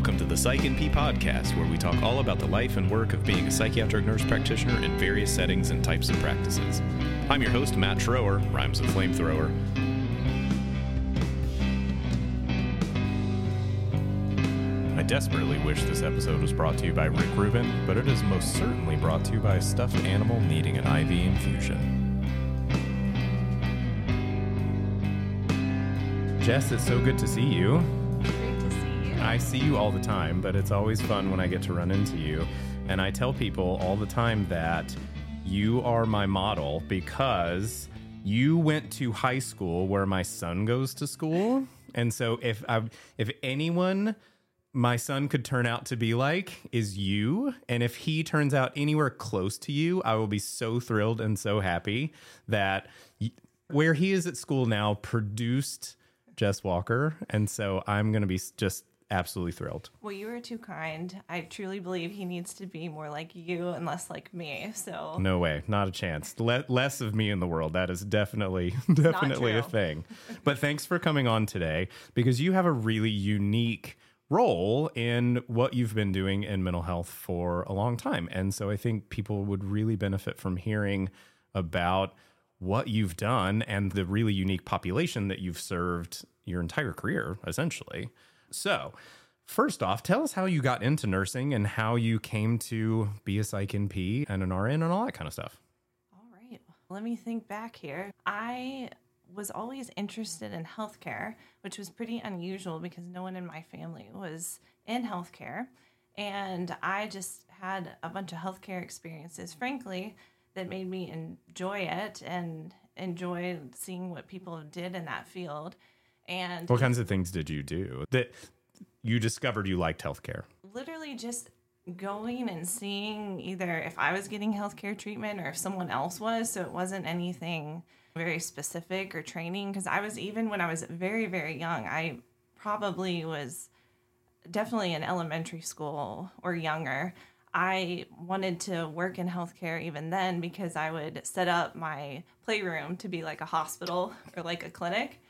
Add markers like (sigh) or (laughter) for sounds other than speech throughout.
Welcome to the Psych NP podcast, where we talk all about the life and work of being a psychiatric nurse practitioner in various settings and types of practices. I'm your host, Matt Schroer, rhymes with flamethrower. I desperately wish this episode was brought to you by Rick Rubin, but it is most certainly brought to you by a stuffed animal needing an IV infusion. Jess, it's so good to see you. I see you all the time, but it's always fun when I get to run into you. And I tell people all the time that you are my model because you went to high school where my son goes to school. And so if I if anyone my son could turn out to be like is you and if he turns out anywhere close to you, I will be so thrilled and so happy that y- where he is at school now produced Jess Walker, and so I'm going to be just absolutely thrilled. Well, you were too kind. I truly believe he needs to be more like you and less like me. So No way, not a chance. Le- less of me in the world. That is definitely (laughs) definitely a thing. But thanks for coming on today because you have a really unique role in what you've been doing in mental health for a long time. And so I think people would really benefit from hearing about what you've done and the really unique population that you've served your entire career essentially. So, First off, tell us how you got into nursing and how you came to be a psych NP and an RN and all that kind of stuff. All right. Let me think back here. I was always interested in healthcare, which was pretty unusual because no one in my family was in healthcare. And I just had a bunch of healthcare experiences, frankly, that made me enjoy it and enjoy seeing what people did in that field. And What kinds of things did you do that you discovered you liked healthcare? literally just going and seeing either if I was getting healthcare treatment or if someone else was. So it wasn't anything very specific or training. Because I was even when I was very, very young, I probably was definitely in elementary school or younger. I wanted to work in healthcare even then because I would set up my playroom to be like a hospital or like a clinic.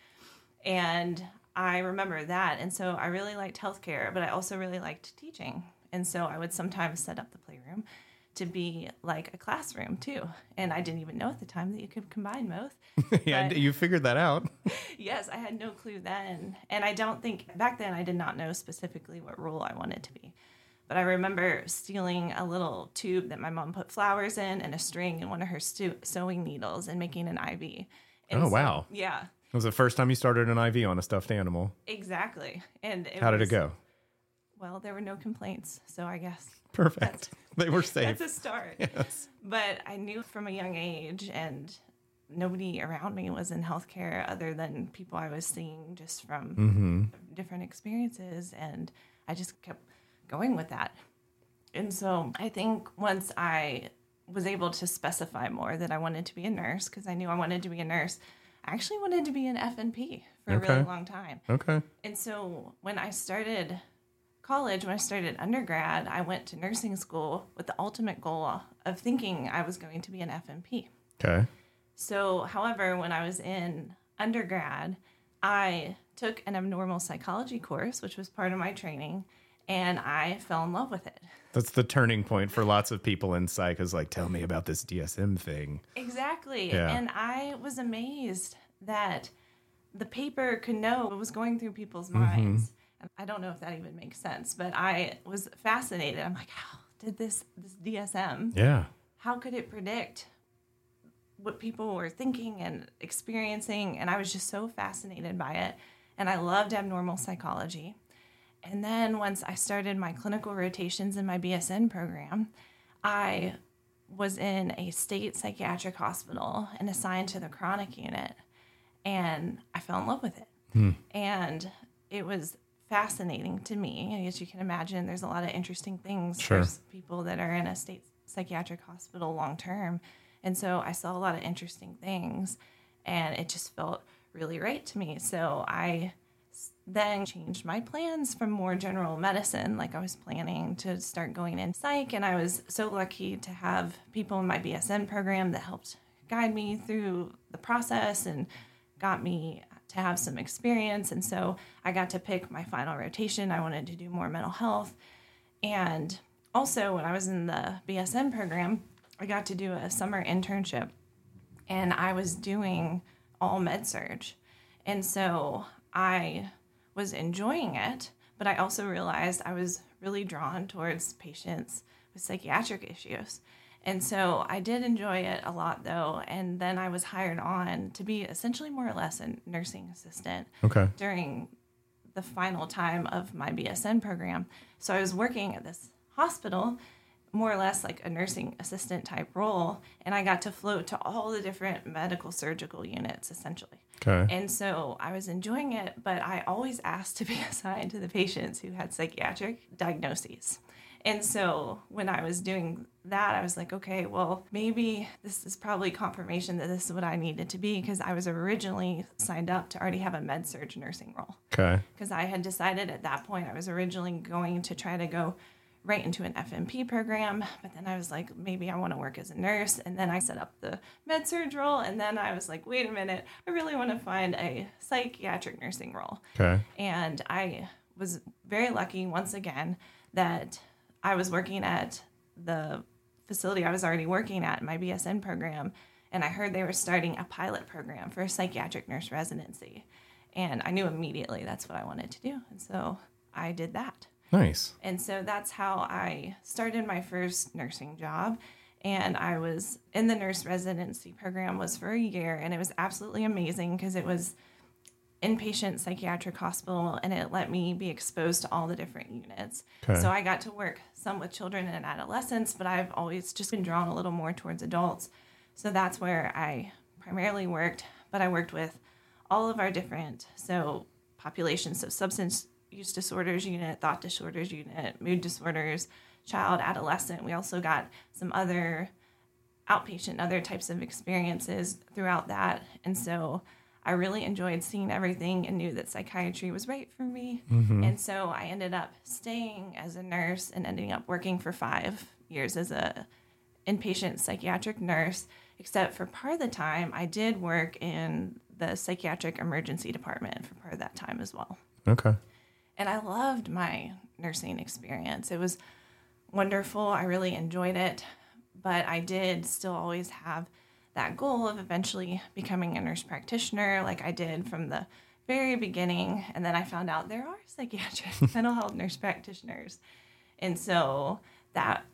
And I remember that. And so I really liked healthcare, but I also really liked teaching. And so I would sometimes set up the playroom to be like a classroom too. And I didn't even know at the time that you could combine both. (laughs) yeah, But- you figured that out. (laughs) yes, I had no clue then. And I don't think back then I did not know specifically what role I wanted to be. But I remember stealing a little tube that my mom put flowers in and a string and one of her stu- sewing needles and making an IV. And Oh, wow. Yeah, It was the first time you started an IV on a stuffed animal. exactly. And it How did it go? Well, there were no complaints, so I guess Perfect. (laughs) They were safe. that's a start. (laughs) Yes. But I knew from a young age, and nobody around me was in healthcare other than people I was seeing just from Mm-hmm. different experiences. And I just kept going with that. And so I think once I was able to specify more that I wanted to be a nurse, because I knew I wanted to be a nurse, I actually wanted to be an FNP for a really long time. Okay. And so when I started college, when I started undergrad, I went to nursing school with the ultimate goal of thinking I was going to be an FNP. Okay. So, however, when I was in undergrad, I took an abnormal psychology course, which was part of my training, and I fell in love with it. That's the turning point for lots of people in psych is like, tell me about this DSM thing. Exactly. Yeah. And I was amazed that the paper could know what was going through people's mm-hmm. minds. And I don't know if that even makes sense, but I was fascinated. I'm like, how did this this DSM, Yeah. how could it predict what people were thinking and experiencing? And I was just so fascinated by it. And I loved abnormal psychology. And then once I started my clinical rotations in my BSN program, I was in a state psychiatric hospital and assigned to the chronic unit. And I fell in love with it. Hmm. And it was fascinating to me. As you can imagine, there's a lot of interesting things. Sure. There's people that are in a state psychiatric hospital long term. And so I saw a lot of interesting things. And it just felt really right to me. So I then changed my plans from more general medicine. Like I was planning to start going in psych, and I was so lucky to have people in my BSN program that helped guide me through the process and got me to have some experience. And so I got to pick my final rotation. I wanted to do more mental health. And also, when I was in the BSN program, I got to do a summer internship and I was doing all med surg. And so I was enjoying it, but I also realized I was really drawn towards patients with psychiatric issues. And so I did enjoy it a lot though. And then I was hired on to be essentially more or less a nursing assistant Okay. during the final time of my BSN program. So I was working at this hospital, more or less like a nursing assistant type role, and I got to float to all the different medical surgical units essentially. Okay. And so I was enjoying it, but I always asked to be (laughs) assigned to the patients who had psychiatric diagnoses. And so when I was doing that, I was like, okay, well, maybe this is probably confirmation that this is what I needed to be because I was originally signed up to already have a med surg nursing role. Okay. Because I had decided at that point I was originally going to try to go right into an FNP program, but then I was like, maybe I want to work as a nurse. And then I set up the med surg role. And then I was like, wait a minute, I really want to find a psychiatric nursing role. Okay. And I was very lucky once again that I was working at the facility I was already working at, my BSN program, and I heard they were starting a pilot program for a psychiatric nurse residency. And I knew immediately that's what I wanted to do. And so I did that. Nice. And so that's how I started my first nursing job. And I was in the nurse residency program was for a year and it was absolutely amazing because it was inpatient psychiatric hospital and it let me be exposed to all the different units. Okay. So I got to work some with children and adolescents, but I've always just been drawn a little more towards adults. So that's where I primarily worked, but I worked with all of our different so populations, so substance use disorders unit, thought disorders unit, mood disorders, child, adolescent. We also got some other outpatient, other types of experiences throughout that. And so I really enjoyed seeing everything and knew that psychiatry was right for me. Mm-hmm. And so I ended up staying as a nurse and ending up working for five years as a inpatient psychiatric nurse, except for part of the time I did work in the psychiatric emergency department for part of that time as well. Okay. And I loved my nursing experience. It was wonderful. I really enjoyed it. But I did still always have that goal of eventually becoming a nurse practitioner, like I did from the very beginning. And then I found out there are (laughs) psychiatric (laughs) mental health nurse practitioners. And so that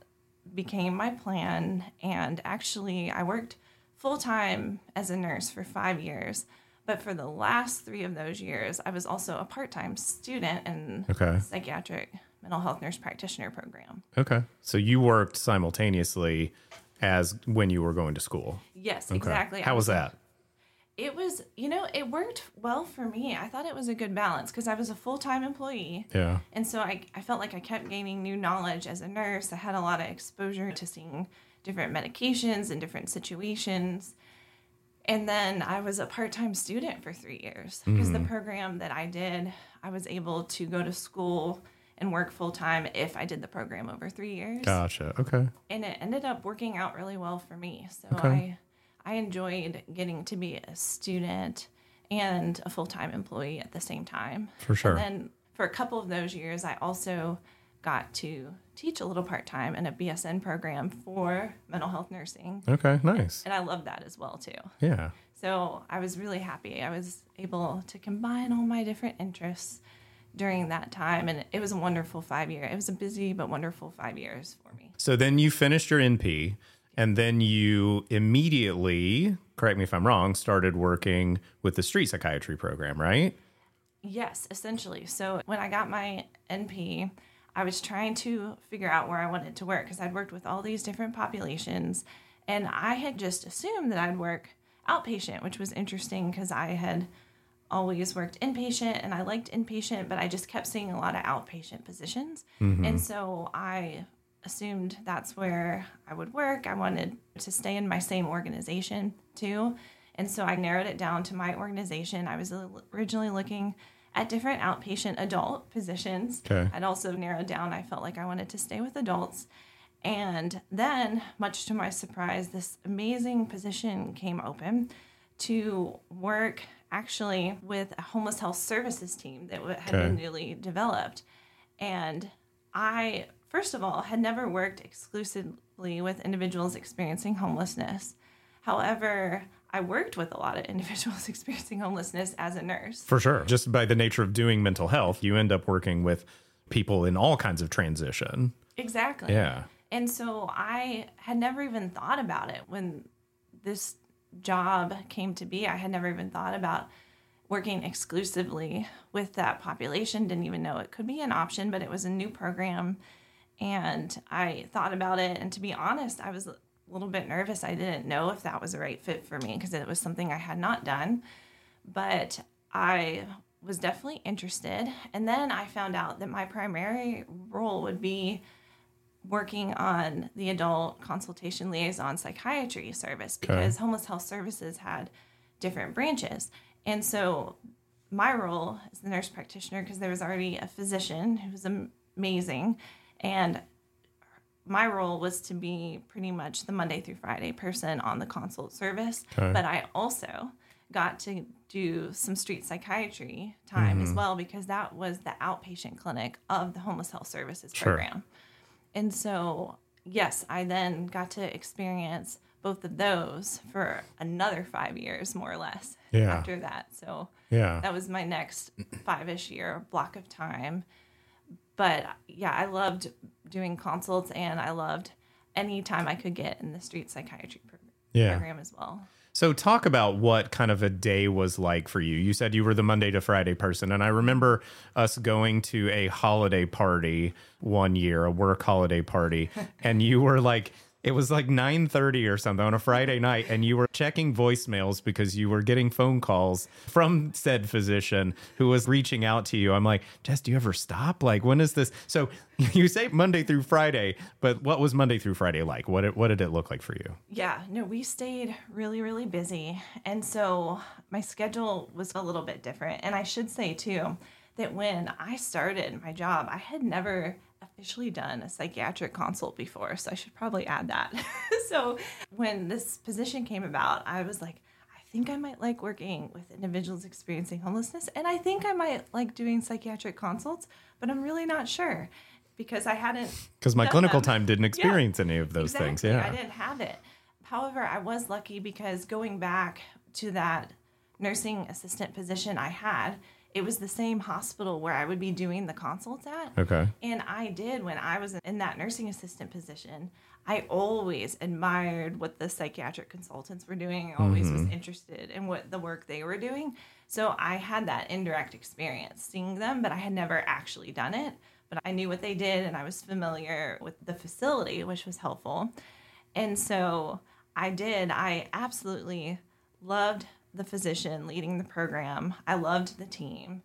became my plan. And actually, I worked full time as a nurse for five years. But for the last three of those years, I was also a part time student in Okay. psychiatric mental health nurse practitioner program. Okay. So you worked simultaneously as when you were going to school. Yes, Okay. exactly. How was that? It was, you know, it worked well for me. I thought it was a good balance because I was a full time employee. Yeah. And so I, I felt like I kept gaining new knowledge as a nurse. I had a lot of exposure to seeing different medications and different situations. And then I was a part time student for three years because the mm-hmm. program that I did, I was able to go to school and work full time if I did the program over three years. Gotcha. Okay. And it ended up working out really well for me. So Okay. I I enjoyed getting to be a student and a full time employee at the same time. For sure. And then for a couple of those years, I also got to teach a little part time in a BSN program for mental health nursing. Okay. Nice. And I love that as well too. Yeah. So I was really happy. I was able to combine all my different interests during that time. And it was a wonderful five year. It was a busy but wonderful five years for me. So then you finished your NP and then you immediately, correct me if I'm wrong, started working with the street psychiatry program, right? Yes, essentially. So when I got my NP, I was trying to figure out where I wanted to work because I'd worked with all these different populations and I had just assumed that I'd work outpatient, which was interesting because I had always worked inpatient and I liked inpatient, but I just kept seeing a lot of outpatient positions. Mm-hmm. And so I assumed that's where I would work. I wanted to stay in my same organization too. And so I narrowed it down to my organization. I was originally looking at different outpatient adult positions. Okay. I'd also narrowed down, I felt like I wanted to stay with adults. And then, much to my surprise, this amazing position came open to work actually with a homeless health services team that had Okay. been newly developed. And I, first of all, had never worked exclusively with individuals experiencing homelessness. However, I worked with a lot of (laughs) individuals (laughs) experiencing homelessness as a nurse. For sure. Just by the nature of doing mental health, you end up working with people in all kinds of transition. Exactly. Yeah. And so I had never even thought about it when this job came to be. I had never even thought about working exclusively with that population. Didn't even know it could be an option, but it was a new program. And I thought about it. And to be honest, I was a little bit nervous. I didn't know if that was the right fit for me because it was something I had not done. But I was definitely interested. And then I found out that my primary role would be working on the adult consultation liaison psychiatry service because homeless health services had different branches. And so my role as the nurse practitioner, because there was already a physician who was amazing, and my role was to be pretty much the Monday through Friday person on the consult service. Okay. But I also got to do some street psychiatry time as mm-hmm. well because that was the outpatient clinic of the homeless health services Sure. program. And so, yes, I then got to experience both of those for another five years, more or less, Yeah. after that. So Yeah. that was my next five ish year block of time. But yeah, I loved doing consults and I loved any time I could get in the street psychiatry pro- Yeah. program as well. So, talk about what kind of a day was like for you. You said you were the Monday to Friday person, and I remember us going to a holiday party one year, a work holiday party, (laughs) and you were like, it was like 9:30 or something on a Friday night and you were checking voicemails because you were getting phone calls from said physician who was reaching out to you. I'm like, "Jess, do you ever stop? Like, when is this?" So, (laughs) you say Monday through Friday, but what was Monday through Friday like? What did, what did it look like for you? Yeah, no, we stayed really, really busy. And so my schedule was a little bit different. And I should say, too, that when I started my job, I had never officially done a psychiatric consult before. So I should probably add that. (laughs) so when this position came about, I was like, I think I might like working with individuals experiencing homelessness. And I think I might like doing psychiatric consults, but I'm really not sure because I hadn't Because my clinical them. time didn't experience any of those things. Yeah. I didn't have it. However, I was lucky because going back to that nursing assistant position I had, it was the same hospital where I would be doing the consults at. Okay. And I did when I was in that nursing assistant position. I always admired what the psychiatric consultants were doing. I always was mm-hmm. interested in what the work they were doing. So I had that indirect experience seeing them, but I had never actually done it. But I knew what they did and I was familiar with the facility, which was helpful. And so I did. I absolutely loved the physician leading the program. I loved the team.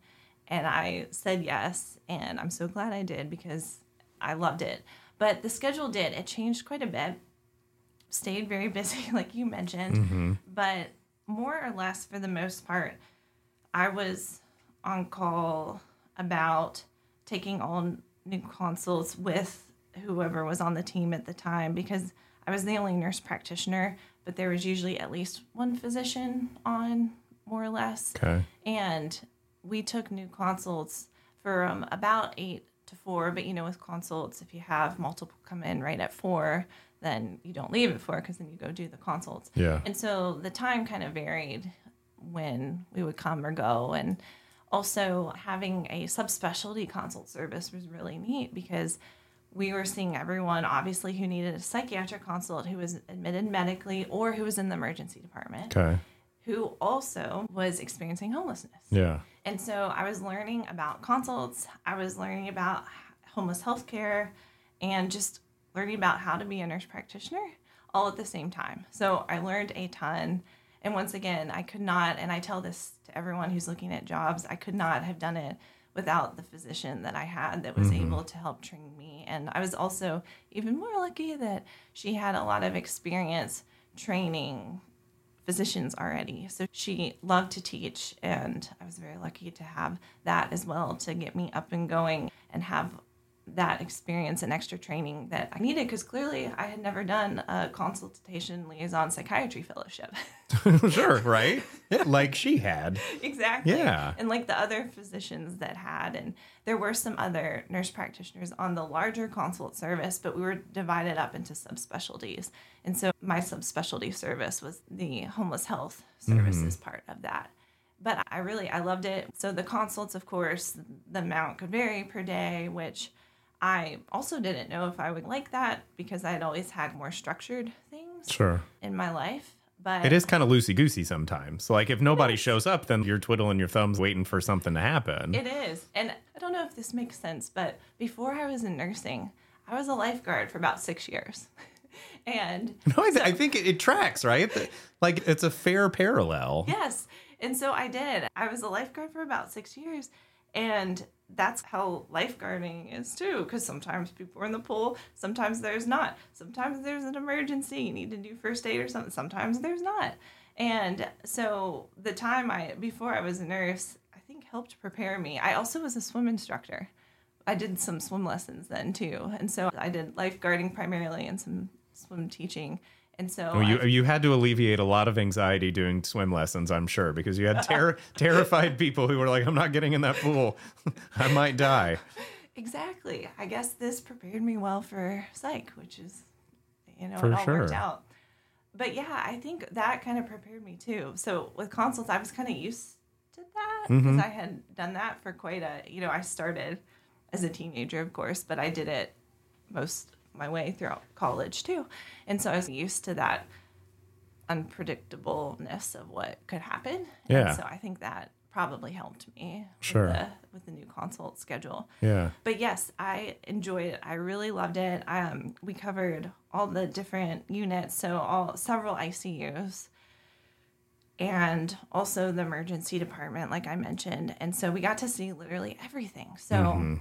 And I said yes. And I'm so glad I did because I loved it. But the schedule did, it changed quite a bit. Stayed very (laughs) busy, like you mentioned. Mm-hmm. But more or less, for the most part, I was on call about taking all new consults with whoever was on the team at the time because I was the only nurse practitioner, but there was usually at least one physician on, more or less. Okay. And we took new consults from um, about eight to four. But you know, with consults, if you have multiple come in right at four, then you don't leave at four because then you go do the consults. Yeah. And so the time kind of varied when we would come or go. And also having a subspecialty consult service was really neat because we were seeing everyone obviously who needed a psychiatric consult who was admitted medically or who was in the emergency department Okay. who also was experiencing homelessness. Yeah. And so I was learning about consults, I was learning about homeless healthcare, and just learning about how to be a nurse practitioner all at the same time. So I learned a ton. And once again, I could not, and I tell this to everyone who's looking at jobs, I could not have done it without the physician that I had that was mm-hmm. able to help train me. And I was also even more lucky that she had a lot of experience training physicians already. So she loved to teach, and I was very lucky to have that as well to get me up and going and have that experience and extra training that I needed because clearly I had never done a consultation liaison psychiatry fellowship. (laughs) sure, right? like she had. exactly. Yeah. And like the other physicians that had. And there were some other nurse practitioners on the larger consult service, but we were divided up into subspecialties. And so my subspecialty service was the homeless health services mm-hmm. part of that. But I really I loved it. So the consults, of course, the amount could vary per day, which I also didn't know if I would like that because I'd always had more structured things Sure. in my life. But It is kind of loosey goosey sometimes. Like if nobody shows up, then you're twiddling your thumbs waiting for something to happen. It is. And I don't know if this makes sense, but before I was in nursing, I was a lifeguard for about six years. (laughs) and no, I, th- I think it, it tracks, right? Like it's a fair parallel. yes. And so I did. I was a lifeguard for about six years. And that's how lifeguarding is too, because sometimes people are in the pool, sometimes there's not. Sometimes there's an emergency, you need to do first aid or something, sometimes there's not. And so the time I, before I was a nurse, I think helped prepare me. I also was a swim instructor. I did some swim lessons then too. And so I did lifeguarding primarily and some swim teaching. And so Well, you I- you had to alleviate a lot of anxiety doing swim lessons, I'm sure, because you had (laughs) ter- terrified people who were like, "I'm not getting in that pool, (laughs) I might die." Exactly. I guess this prepared me well for psych, which is, you know, For it all worked sure. out. But yeah, I think that kind of prepared me too. So with consults, I was kind of used to that because Mm-hmm. I had done that for quite a, you know, I started as a teenager, of course, but I did it most my way throughout college too. And so I was used to that unpredictableness of what could happen. Yeah. And so I think that probably helped me Sure. with, the, with the new consult schedule Yeah. but yes, I enjoyed it. I really loved it. Um, we covered all the different units, so all several ICUs, and also the emergency department, like I mentioned. And so we got to see literally everything. So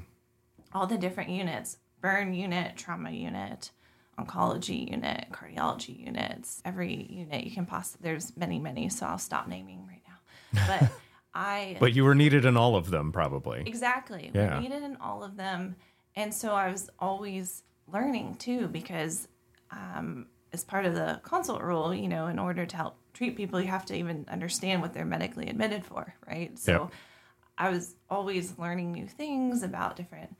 all the different units: burn unit, trauma unit, oncology unit, cardiology units. Every unit you can possibly. There's many, many. So I'll stop naming right now. But (laughs) I But you were needed in all of them, probably. Exactly. Yeah. We needed in all of them. And so I was always learning too, because um, as part of the consult rule, you know, in order to help treat people, you have to even understand what they're medically admitted for, right? So Yep. I was always learning new things about different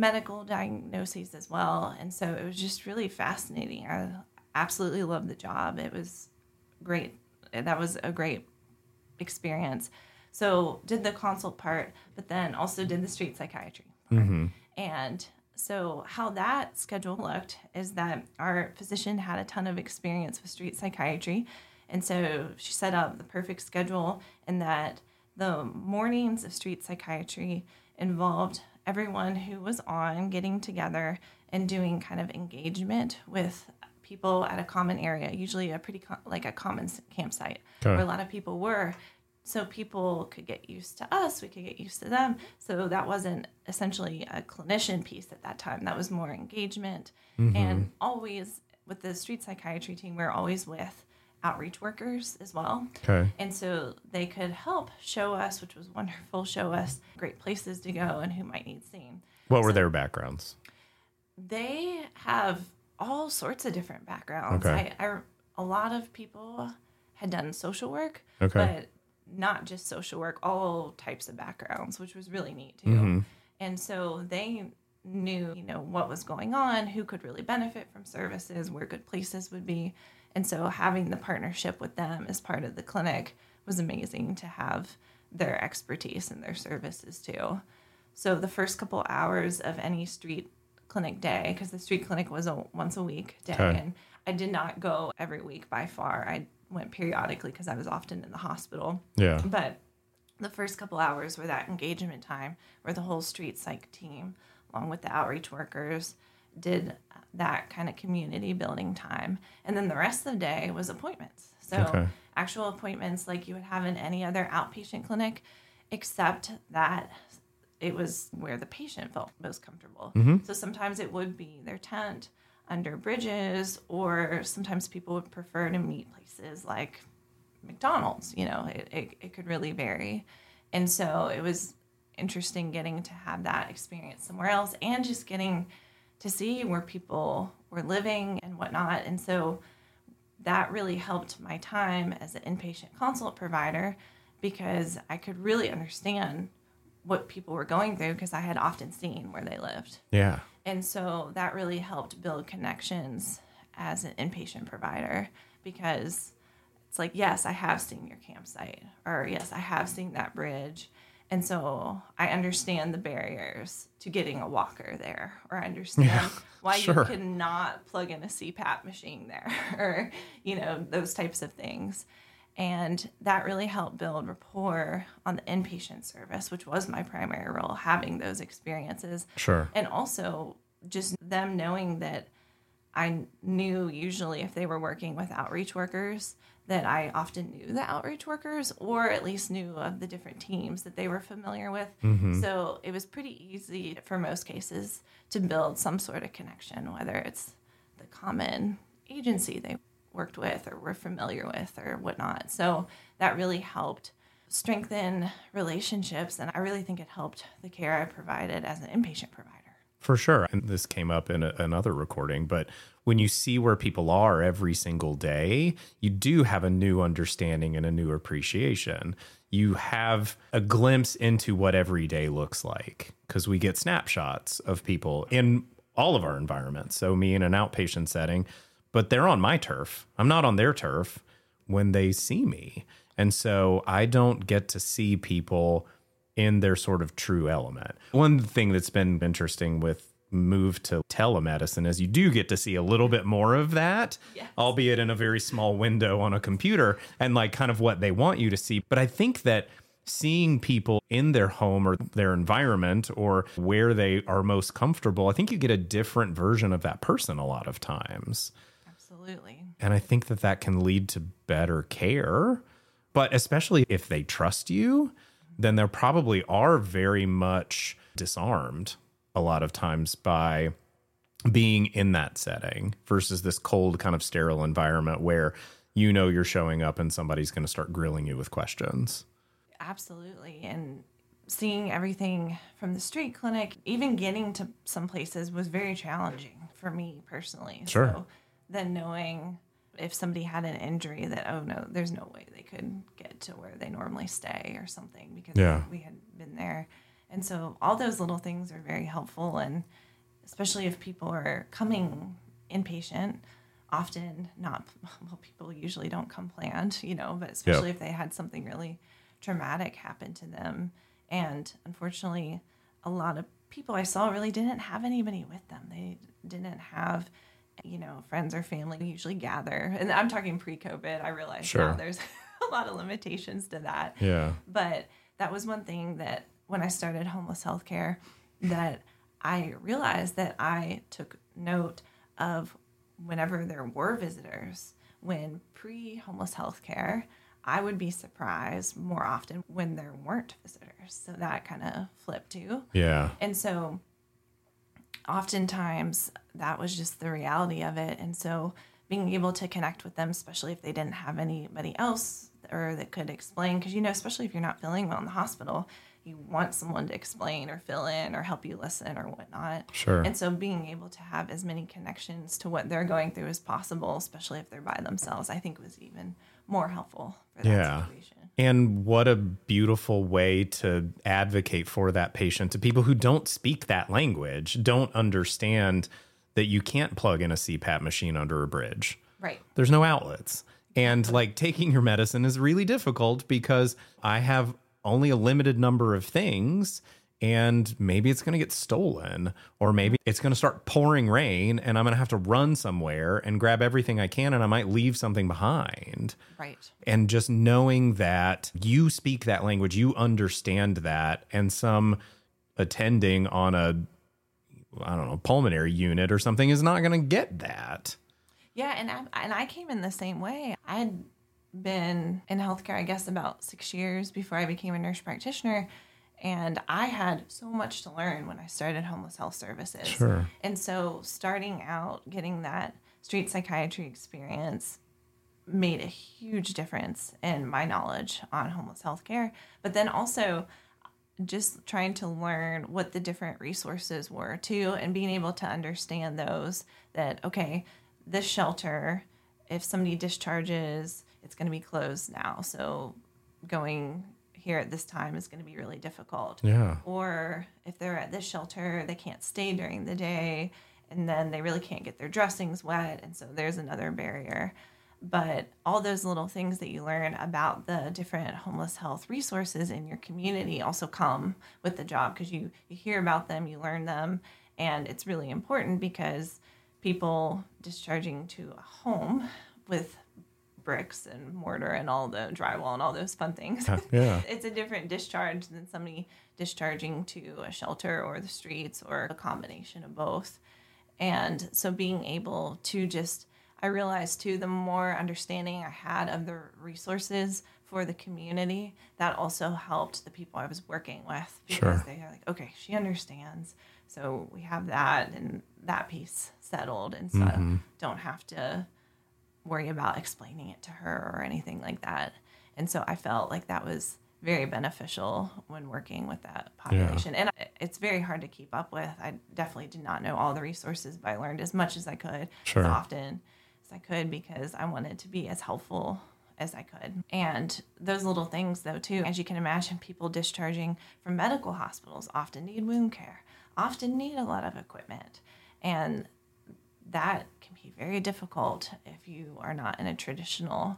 medical diagnoses as well. And so it was just really fascinating. I absolutely loved the job. It was great. That was a great experience. So did the consult part, but then also did the street psychiatry part. Mm-hmm. And so how that schedule looked is that our physician had a ton of experience with street psychiatry. And so she set up the perfect schedule and that the mornings of street psychiatry involved everyone who was on getting together and doing kind of engagement with people at a common area, usually a pretty co- like a common campsite Okay. where a lot of people were. So people could get used to us, we could get used to them. So that wasn't essentially a clinician piece at that time. That was more engagement. Mm-hmm. And always with the street psychiatry team, we we're always with outreach workers as well. Okay. And so they could help show us, which was (laughs) wonderful, show us great places to go and who might need seen. What were their backgrounds? They have all sorts of different backgrounds. Okay. I, I, a lot of people had done social work, Okay. but not just social work, all types of backgrounds, which was really neat too. Mm-hmm. And so they knew, you know, what was going on, who could really benefit from services, where good places would be. And so having the partnership with them as part of the clinic was amazing to have their expertise and their services too. So the first couple hours of any street clinic day, because the street clinic was a once a week day, Okay. and I did not go every week by far. I went periodically because I was often in the hospital. Yeah. But the first couple hours were that engagement time where the whole street psych team, along with the outreach workers, did that kind of community building time. And then the rest of the day was appointments. So Okay. actual appointments like you would have in any other outpatient clinic, except that it was where the patient felt most comfortable. Mm-hmm. So sometimes it would be their tent under bridges, or sometimes people would prefer to meet places like McDonald's. You know, it, it, it could really vary. And so it was interesting getting to have that experience somewhere else and just getting to see where people were living and whatnot. And so that really helped my time as an inpatient consult provider because I could really understand what people were going through because I had often seen where they lived. Yeah. And so that really helped build connections as an inpatient provider because it's like, yes, I have seen your campsite, or yes, I have seen that bridge. And so I understand the barriers to getting a walker there, or I understand Yeah, (laughs) why sure. you cannot plug in a CPAP machine there, (laughs) or, you know, those types of things. And that really helped build rapport on the inpatient service, which was my primary role, having those experiences Sure. and also just them knowing that I knew usually if they were working with outreach workers that I often knew the outreach workers or at least knew of the different teams that they were familiar with. Mm-hmm. So it was pretty easy for most cases to build some sort of connection, whether it's the common agency they worked with or were familiar with or whatnot. So that really helped strengthen relationships. And I really think it helped the care I provided as an inpatient provider. For sure. And this came up in a, another recording, but when you see where people are every single day, you do have a new understanding and a new appreciation. You have a glimpse into what every day looks like because we get snapshots of people in all of our environments. So, me in an outpatient setting, but they're on my turf. I'm not on their turf when they see me. And so I don't get to see people in their sort of true element. One thing that's been interesting with move to telemedicine is you do get to see a little bit more of that, Yes. albeit in a very small window on a computer and like kind of what they want you to see. But I think that seeing people in their home or their environment or where they are most comfortable, I think you get a different version of that person a lot of times. Absolutely. And I think that that can lead to better care. But especially if they trust you, then they probably are very much disarmed a lot of times by being in that setting versus this cold, kind of sterile environment where you know you're showing up and somebody's going to start grilling you with questions. Absolutely. And seeing everything from the street clinic, even getting to some places was very challenging for me personally. Sure. So then knowing if somebody had an injury that, oh no, there's no way they could get to where they normally stay or something because Yeah. we had been there. And so all those little things are very helpful. And especially if people are coming inpatient, often not, (laughs) well, people usually don't come planned, you know, but especially if they had something really traumatic happen to them. And unfortunately, a lot of people I saw really didn't have anybody with them. They didn't have, you know, friends or family usually gather. And I'm talking pre COVID. I realize Sure. there's (laughs) a lot of limitations to that. Yeah. But that was one thing that when I started homeless healthcare, that I realized that I took note of whenever there were visitors, when pre homeless healthcare, I would be surprised more often when there weren't visitors. So that kind of flipped too. Yeah. And so oftentimes that was just the reality of it. And so being able to connect with them, especially if they didn't have anybody else or that could explain, because, you know, especially if you're not feeling well in the hospital, you want someone to explain or fill in or help you listen or whatnot. Sure. And so being able to have as many connections to what they're going through as possible, especially if they're by themselves, I think was even more helpful for that Yeah. situation. And what a beautiful way to advocate for that patient to people who don't speak that language, don't understand that you can't plug in a CPAP machine under a bridge. Right. There's no outlets. And like taking your medicine is really difficult because I have only a limited number of things and maybe it's going to get stolen or maybe it's going to start pouring rain and I'm going to have to run somewhere and grab everything I can and I might leave something behind Right. and just knowing that you speak that language, you understand that, and some attending on a I don't know pulmonary unit or something is not going to get that. Yeah, and I, and I came in the same way. I had been in healthcare, I guess, about six years before I became a nurse practitioner, and I had so much to learn when I started homeless health services. Sure. And so, starting out, getting that street psychiatry experience made a huge difference in my knowledge on homeless health care. But then also, just trying to learn what the different resources were too and being able to understand those that okay this shelter if somebody discharges it's going to be closed now so going here at this time is going to be really difficult Yeah. or if they're at this shelter they can't stay during the day and then they really can't get their dressings wet and so there's another barrier but all those little things that you learn about the different homeless health resources in your community also come with the job because you you hear about them you learn them and it's really important because people discharging to a home with bricks and mortar and all the drywall and all those fun things (laughs) Yeah. it's a different discharge than somebody discharging to a shelter or the streets or a combination of both. And so being able to just, I realized too, the more understanding I had of the resources for the community, that also helped the people I was working with because Sure. they are like, okay, she understands. So we have that and that piece settled. And so I mm-hmm. don't have to worry about explaining it to her or anything like that. And so I felt like that was very beneficial when working with that population. And it's very hard to keep up with. I definitely did not know all the resources, but I learned as much as I could, Sure. as often as I could, because I wanted to be as helpful as I could. And those little things, though, too, as you can imagine, people discharging from medical hospitals often need wound care, often need a lot of equipment. And that can be very difficult if you are not in a traditional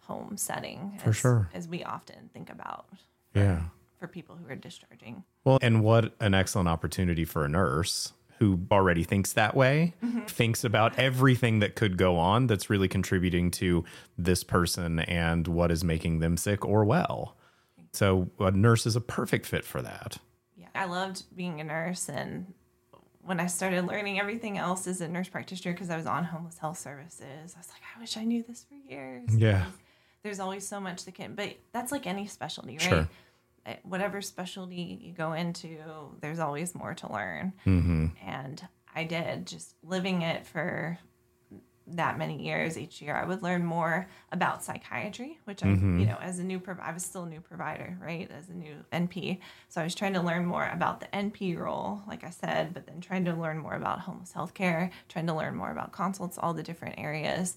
home setting For as, sure. as we often think about Yeah. for people who are discharging Well, and what an excellent opportunity for a nurse who already thinks that way, Mm-hmm. thinks about everything that could go on that's really contributing to this person and what is making them sick or well. So a nurse is a perfect fit for that. yeah i loved being a nurse and when i started learning everything else as a nurse practitioner because i was on homeless health services i was like i wish i knew this for years Yeah. there's always so much that can but that's like any specialty right Sure. Uh, whatever specialty you go into there's always more to learn Mm-hmm. and I did just living it for that many years each year I would learn more about psychiatry which I mm-hmm. you know as a new prov- I was still a new provider right as a new NP so I was trying to learn more about the NP role like I said but then trying to learn more about homeless healthcare trying to learn more about consults all the different areas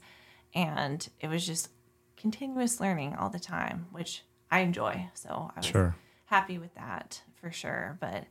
and it was just continuous learning all the time which I enjoy so I was Sure. happy with that for sure. But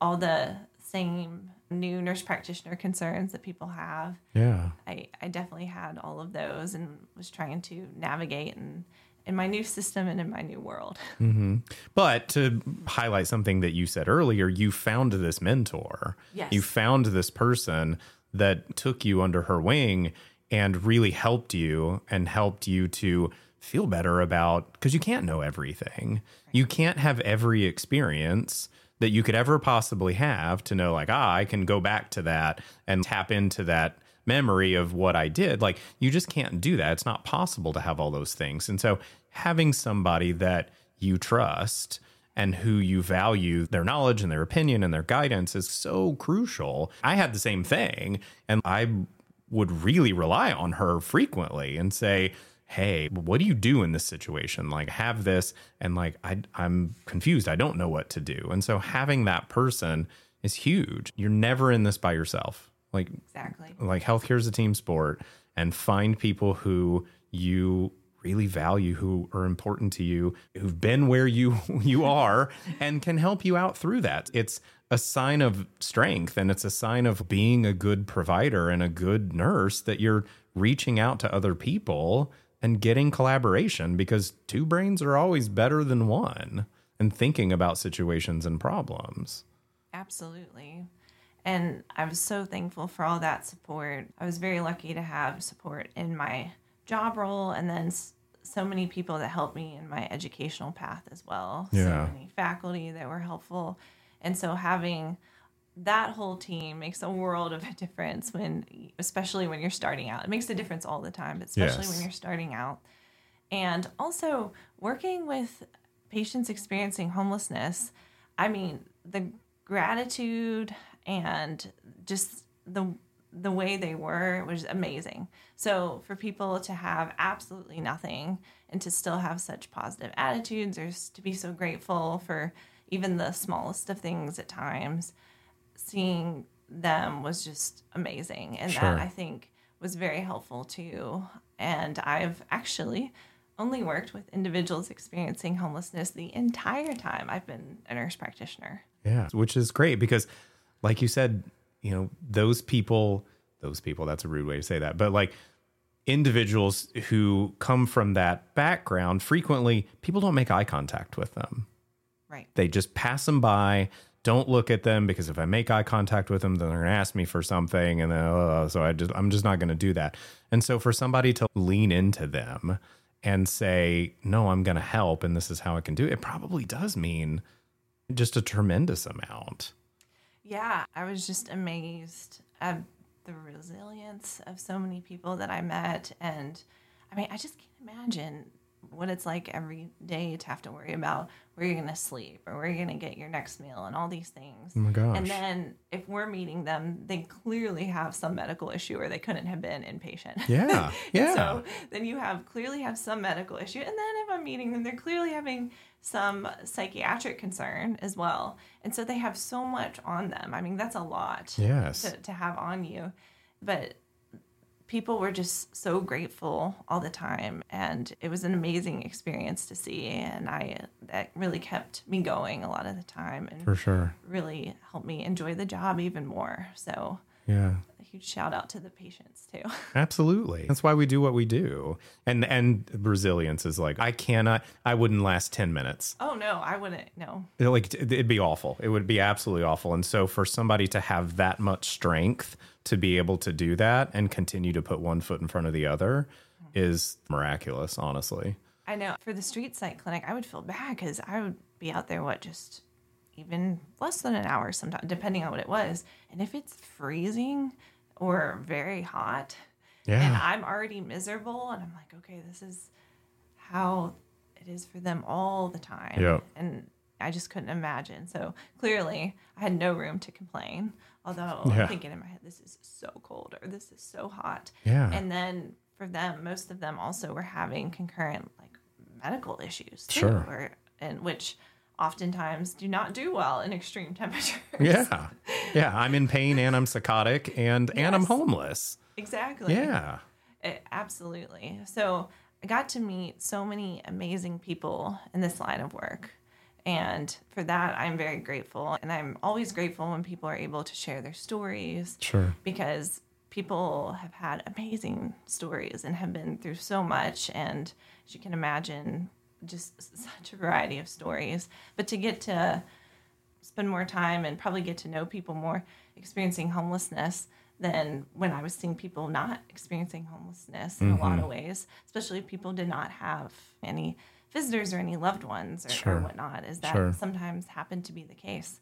all the same new nurse practitioner concerns that people have, Yeah. I, I definitely had all of those and was trying to navigate in, in my new system and in my new world. (laughs) Mm-hmm. But to highlight something that you said earlier, you found this mentor. Yes. You found this person that took you under her wing and really helped you and helped you to feel better about because you can't know everything. You can't have every experience that you could ever possibly have to know, like, ah, I can go back to that and tap into that memory of what I did. Like, you just can't do that. It's not possible to have all those things. And so, having somebody that you trust and who you value their knowledge and their opinion and their guidance is so crucial. I had the same thing, and I would really rely on her frequently and say, Hey, what do you do in this situation? Like, have this, and like, I, I'm confused. I don't know what to do. And so, having that person is huge. You're never in this by yourself. Like, Exactly. like healthcare is a team sport and find people who you really value who are important to you who've been where you (laughs) you are and can help you out through that it's a sign of strength and it's a sign of being a good provider and a good nurse that you're reaching out to other people and getting collaboration because two brains are always better than one and thinking about situations and problems Absolutely. And I was so thankful for all that support. I was very lucky to have support in my job role and then so many people that helped me in my educational path as well. Yeah. So many faculty that were helpful. And so having that whole team makes a world of a difference when especially when you're starting out. It makes a difference all the time, but especially Yes. when you're starting out. And also working with patients experiencing homelessness, I mean, the gratitude and just the the way they were was amazing. So for people to have absolutely nothing and to still have such positive attitudes or to be so grateful for even the smallest of things at times, seeing them was just amazing. And Sure. that I think was very helpful too. And I've actually only worked with individuals experiencing homelessness the entire time I've been a nurse practitioner. Yeah, which is great because, like you said, you know, those people, those people, that's a rude way to say that, but like individuals who come from that background, frequently people don't make eye contact with them. Right. They just pass them by, don't look at them because if I make eye contact with them, then they're going to ask me for something. And then, oh, so I just, I'm just not going to do that. And so for somebody to lean into them and say, no, I'm going to help and this is how I can do it, it probably does mean just a tremendous amount. Yeah, I was just amazed at the resilience of so many people that I met. And I mean, I just can't imagine what it's like every day to have to worry about where you're going to sleep or where you're going to get your next meal and all these things. Oh my gosh. And then if we're meeting them, they clearly have some medical issue or they couldn't have been inpatient. Yeah. (laughs) Yeah. so then you have clearly have some medical issue. And then if I'm meeting them, they're clearly having some psychiatric concern as well. And so they have so much on them. I mean, that's a lot yes. to, to have on you. But people were just so grateful all the time and it was an amazing experience to see and i that really kept me going a lot of the time and For sure. really helped me enjoy the job even more so Yeah. a huge shout out to the patients too (laughs) Absolutely. That's why we do what we do. And and resilience is like I cannot I wouldn't last 10 minutes. oh no i wouldn't no like it'd be awful it would be absolutely awful and so for somebody to have that much strength to be able to do that and continue to put one foot in front of the other is miraculous honestly I know for the street site clinic, I would feel bad because I would be out there, what, just even less than an hour sometimes, depending on what it was. And if it's freezing or very hot yeah. and I'm already miserable, and I'm like, okay, this is how it is for them all the time. Yep. And I just couldn't imagine. So clearly, I had no room to complain. Although Yeah. I'm thinking in my head, this is so cold or this is so hot. Yeah. And then for them, most of them also were having concurrent like medical issues too, Sure. or, and which oftentimes do not do well in extreme (laughs) temperatures. yeah yeah i'm in pain and i'm psychotic and and i'm homeless exactly. yeah It- absolutely. So I got to meet so many amazing people in this line of work. And for that, I'm very grateful. And I'm always grateful when people are able to share their stories sure because people have had amazing stories and have been through so much. And as you can imagine, just such a variety of stories. But to get to spend more time and probably get to know people more experiencing homelessness than when I was seeing people not experiencing homelessness in a lot of ways, especially if people did not have any visitors or any loved ones or, Sure. or whatnot, is that Sure. sometimes happened to be the case.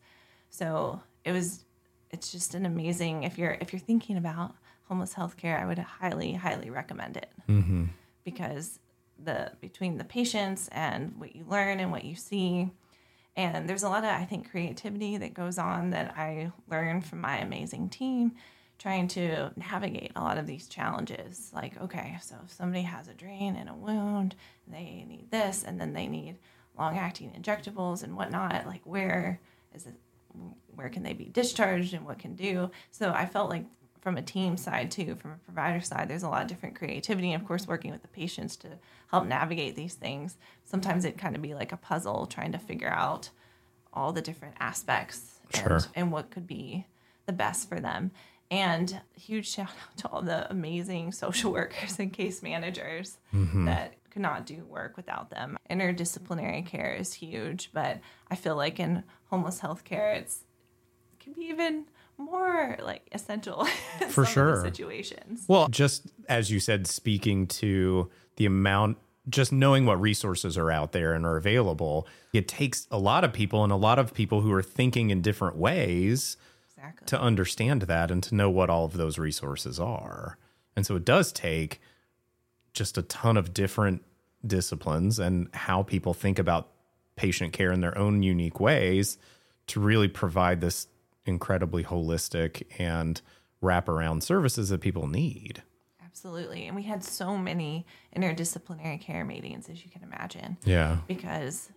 So it was it's just an amazing if you're if you're thinking about homeless healthcare, I would highly, highly recommend it mm-hmm. because the between the patients and what you learn and what you see. And there's a lot of i think creativity that goes on that i learned from my amazing team trying to navigate a lot of these challenges. Like okay so if somebody has a drain and a wound they need this and then they need long acting injectables and whatnot like where is it where can they be discharged and what can do? So i felt like from a team side too from a provider side there's a lot of different creativity and of course working with the patients to help navigate these things. Sometimes it kind of be like a puzzle trying to figure out all the different aspects Sure. and, and what could be the best for them. And huge shout out to all the amazing (laughs) social workers and case managers mm-hmm. that could not do work without them. Interdisciplinary care is huge but i feel like in homeless healthcare it's it can be even more like essential (laughs) For some of the sure. situations. Well, just as you said, speaking to the amount, just knowing what resources are out there and are available, it takes a lot of people and a lot of people who are thinking in different ways Exactly. to understand that and to know what all of those resources are. And so it does take just a ton of different disciplines and how people think about patient care in their own unique ways to really provide this incredibly holistic and wraparound services that people need. Absolutely. And we had so many interdisciplinary care meetings, as you can imagine, Yeah. because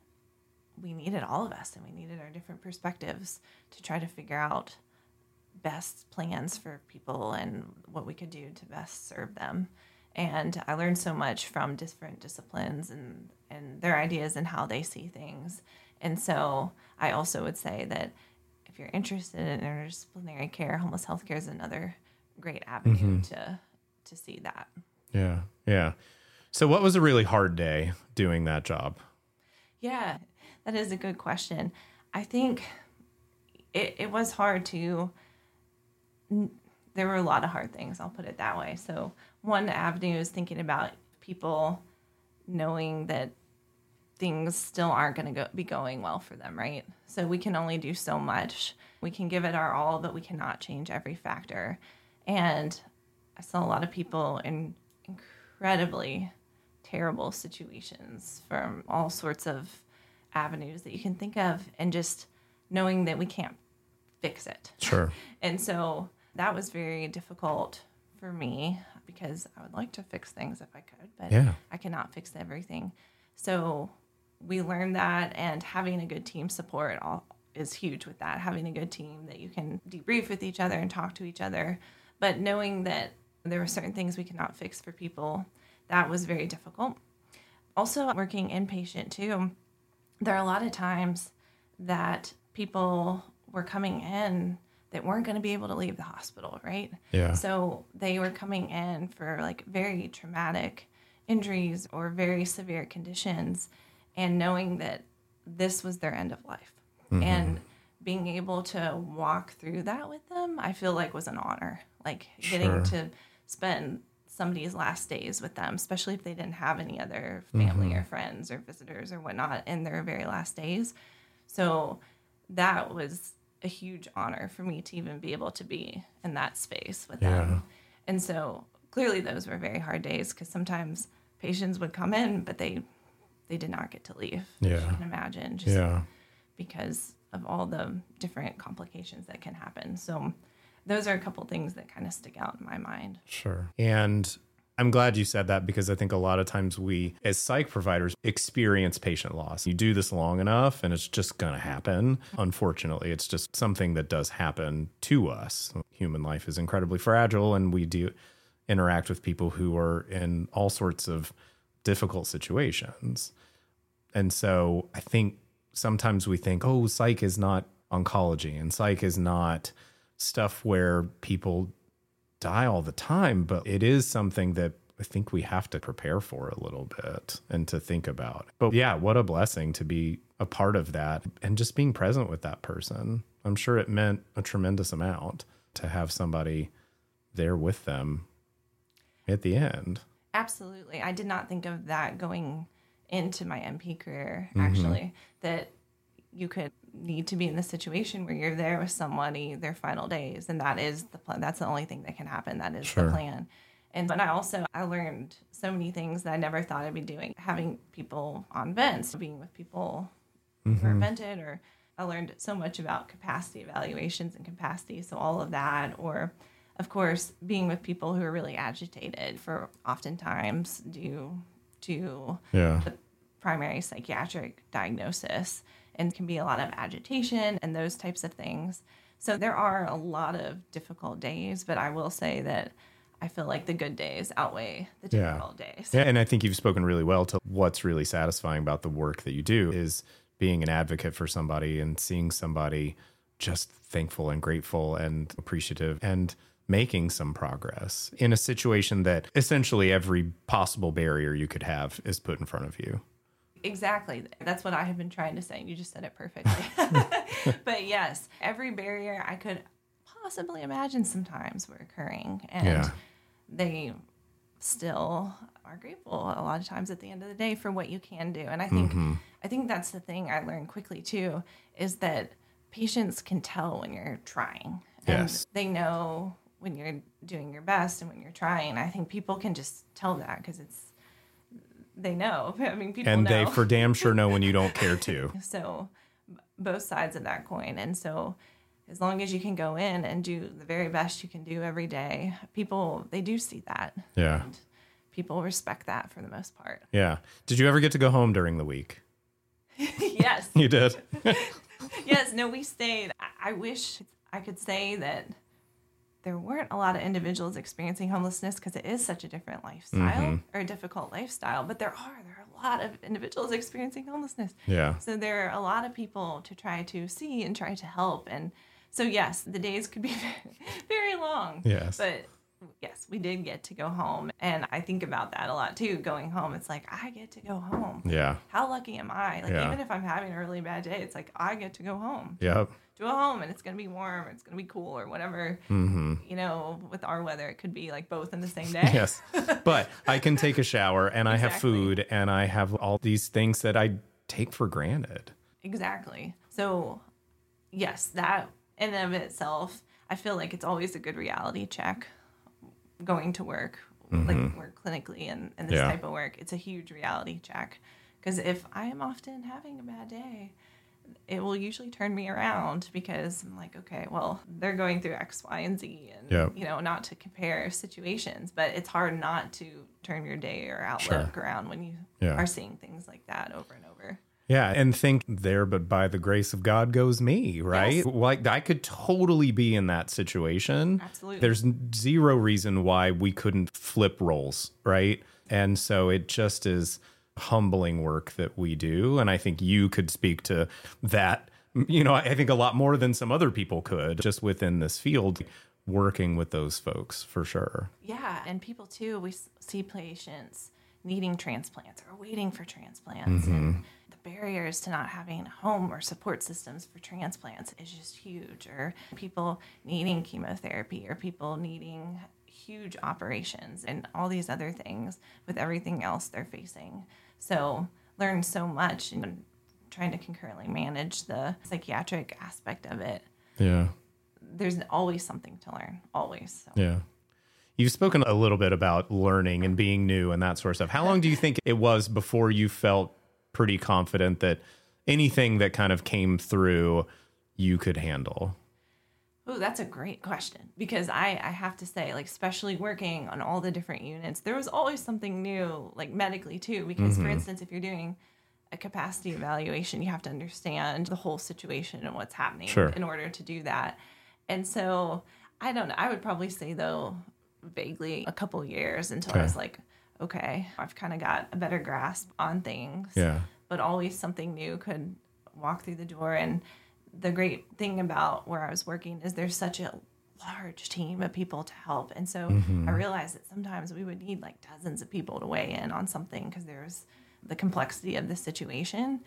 we needed all of us and we needed our different perspectives to try to figure out best plans for people and what we could do to best serve them. And I learned so much from different disciplines and, and their ideas and how they see things. And so I also would say that if you're interested in interdisciplinary care, homeless health care is another great avenue mm-hmm. to to see that. Yeah. Yeah. So what was a really hard day doing that job? Yeah, that is a good question. I think it, it was hard to, there were a lot of hard things, I'll put it that way. So, one avenue is thinking about people knowing that things still aren't going to go, be going well for them, right? So, we can only do so much. We can give it our all, but we cannot change every factor. And I saw a lot of people in incredibly terrible situations from all sorts of avenues that you can think of and just knowing that we can't fix it. Sure. (laughs) and so that was very difficult for me because I would like to fix things if I could, but Yeah. I cannot fix everything. So we learned that and having a good team support all is huge with that. Having a good team that you can debrief with each other and talk to each other, but knowing that there were certain things we cannot fix for people, that was very difficult. Also working inpatient too, there are a lot of times that people were coming in that weren't going to be able to leave the hospital, right? Yeah. So they were coming in for like very traumatic injuries or very severe conditions and knowing that this was their end of life. Mm-hmm. And being able to walk through that with them, I feel like was an honor. Like getting Sure. to spend somebody's last days with them, especially if they didn't have any other mm-hmm. family or friends or visitors or whatnot in their very last days. So that was a huge honor for me to even be able to be in that space with Yeah. them. And so clearly those were very hard days because sometimes patients would come in, but they they did not get to leave. Yeah. You can imagine. Just Yeah. because of all the different complications that can happen. So those are a couple things that kind of stick out in my mind. Sure. And I'm glad you said that because I think a lot of times we, as psych providers, experience patient loss. You do this long enough and it's just going to happen. Unfortunately, it's just something that does happen to us. Human life is incredibly fragile and we do interact with people who are in all sorts of difficult situations. And so I think sometimes we think, oh, psych is not oncology and psych is not stuff where people die all the time, but it is something that I think we have to prepare for a little bit and to think about. But yeah, what a blessing to be a part of that and just being present with that person. I'm sure it meant a tremendous amount to have somebody there with them at the end. Absolutely. I did not think of that going into my NP career, mm-hmm. actually, that you could need to be in the situation where you're there with somebody their final days. And that is the plan. That's the only thing that can happen. That is Sure. the plan. And but I also I learned so many things that I never thought I'd be doing. Having people on vents, being with people who are mm-hmm. vented, or I learned so much about capacity evaluations and capacity. So all of that, or of course, being with people who are really agitated for oftentimes due to Yeah. the primary psychiatric diagnosis and can be a lot of agitation and those types of things. So there are a lot of difficult days, but I will say that I feel like the good days outweigh the Yeah. difficult days. Yeah, and I think you've spoken really well to what's really satisfying about the work that you do is being an advocate for somebody and seeing somebody just thankful and grateful and appreciative and making some progress in a situation that essentially every possible barrier you could have is put in front of you. Exactly. That's what I have been trying to say. You just said it perfectly. (laughs) (laughs) but yes, every barrier I could possibly imagine sometimes were occurring. And Yeah. they still are grateful a lot of times at the end of the day for what you can do. And I think mm-hmm. I think that's the thing I learned quickly too, is that patients can tell when you're trying. And Yes. they know when you're doing your best and when you're trying. I think people can just tell that because it's they know. (laughs) I mean, people And know. they for damn sure know when you don't care (laughs) to. So both sides of that coin. And so as long as you can go in and do the very best you can do every day, people they do see that. Yeah. And people respect that for the most part. Yeah. Did you ever get to go home during the week? (laughs) yes. You did. yes, no, we stayed. I, I wish I could say that there weren't a lot of individuals experiencing homelessness because it is such a different lifestyle mm-hmm. or a difficult lifestyle. But there are there are a lot of individuals experiencing homelessness. Yeah. So there are a lot of people to try to see and try to help. And so yes, the days could be (laughs) very long. Yes. But yes, we did get to go home. And I think about that a lot too. Going home, it's like I get to go home. Yeah. How lucky am I? Like Yeah. even if I'm having a really bad day, it's like I get to go home Yep. To a home and it's going to be warm or it's going to be cool or whatever. Mm-hmm. You know, with our weather, it could be like both in the same (laughs) day. Yes. But I can take a shower and I have food and I have all these things that I take for granted. Exactly. So, yes, that in and of itself, I feel like it's always a good reality check going to work, like work clinically and, and this Yeah. type of work. It's a huge reality check. Because if I am often having a bad day, it will usually turn me around because I'm like, okay, well, they're going through X, Y, and Z, and Yeah. you know, not to compare situations, but it's hard not to turn your day or outlook around when you Yeah. are seeing things like that over and over. Yeah, and think there, but by the grace of God goes me, right? Yes. Like I could totally be in that situation. Absolutely. There's zero reason why we couldn't flip roles, right? And so it just is humbling work that we do. And I think you could speak to that, you know, I think a lot more than some other people could just within this field, working with those folks for sure. Yeah, and people too. We see patients needing transplants or waiting for transplants, mm-hmm. and the barriers to not having home or support systems for transplants is just huge. Or people needing chemotherapy, or people needing huge operations, and all these other things with everything else they're facing. So learn so much and trying to concurrently manage the psychiatric aspect of it. Yeah. There's always something to learn, always. So. Yeah. You've spoken a little bit about learning and being new and that sort of stuff. How long do you think it was before you felt pretty confident that anything that kind of came through you could handle? Oh, that's a great question because I, I have to say, like, especially working on all the different units, there was always something new, like medically too. Because, Mm-hmm. for instance, if you're doing a capacity evaluation, you have to understand the whole situation and what's happening Sure. in order to do that. And so, I don't know. I would probably say, though, vaguely a couple years until I was like, okay, I've kind of got a better grasp on things Yeah. but always something new could walk through the door. And the great thing about where I was working is there's such a large team of people to help. And so mm-hmm. I realized that sometimes we would need like dozens of people to weigh in on something because there's the complexity of the situation.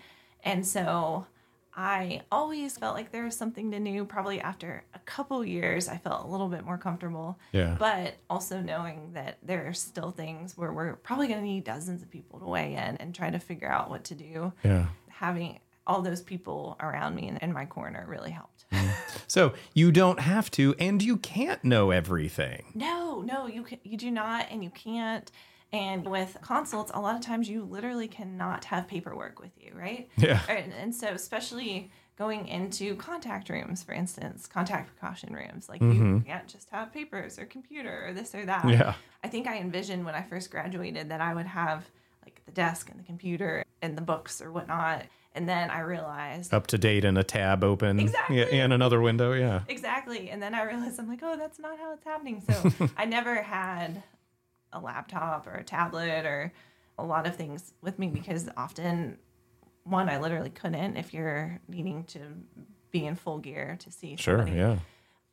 And so I always felt like there was something to new. Probably after a couple years, I felt a little bit more comfortable. Yeah. But also knowing that there are still things where we're probably going to need dozens of people to weigh in and try to figure out what to do. Yeah. Having all those people around me and in my corner really helped. (laughs) So you don't have to and you can't know everything. No, no, you can, you do not, and you can't. And with consults, a lot of times you literally cannot have paperwork with you, right? Yeah. And, and so, especially going into contact rooms, for instance, contact precaution rooms, like you can't just have papers or computer or this or that. Mm-hmm. Yeah. I think I envisioned when I first graduated that I would have like the desk and the computer and the books or whatnot. And then I realized UpToDate and a tab open. Exactly. Yeah, and another window. Yeah. Exactly. And then I realized I'm like, oh, that's not how it's happening. So (laughs) I never had a laptop or a tablet or a lot of things with me because often, one, I literally couldn't if you're needing to be in full gear to see Sure. somebody. Yeah.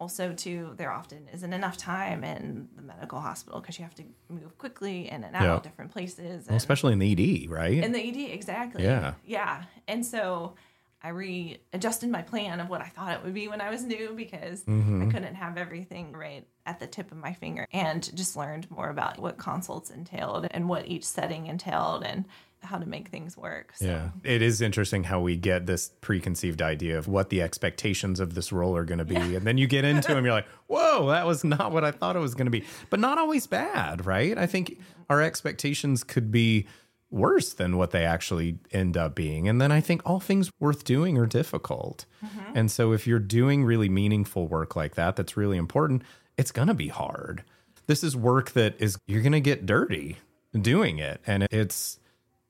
Also, too, there often isn't enough time in the medical hospital because you have to move quickly in and out Yeah. of different places. Well, especially in the ED, right? In the ED, exactly. Yeah. Yeah. And so I readjusted my plan of what I thought it would be when I was new because Mm-hmm. I couldn't have everything right at the tip of my finger and just learned more about what consults entailed and what each setting entailed and how to make things work. So, Yeah. It is interesting how we get this preconceived idea of what the expectations of this role are going to be. And then you get into them, you're like, (laughs) whoa, that was not what I thought it was going to be. But not always bad, right? I think our expectations could be worse than what they actually end up being. And then I think all things worth doing are difficult. Mm-hmm. And so if you're doing really meaningful work like that, that's really important, it's going to be hard. This is work that is, you're going to get dirty doing it. And it's,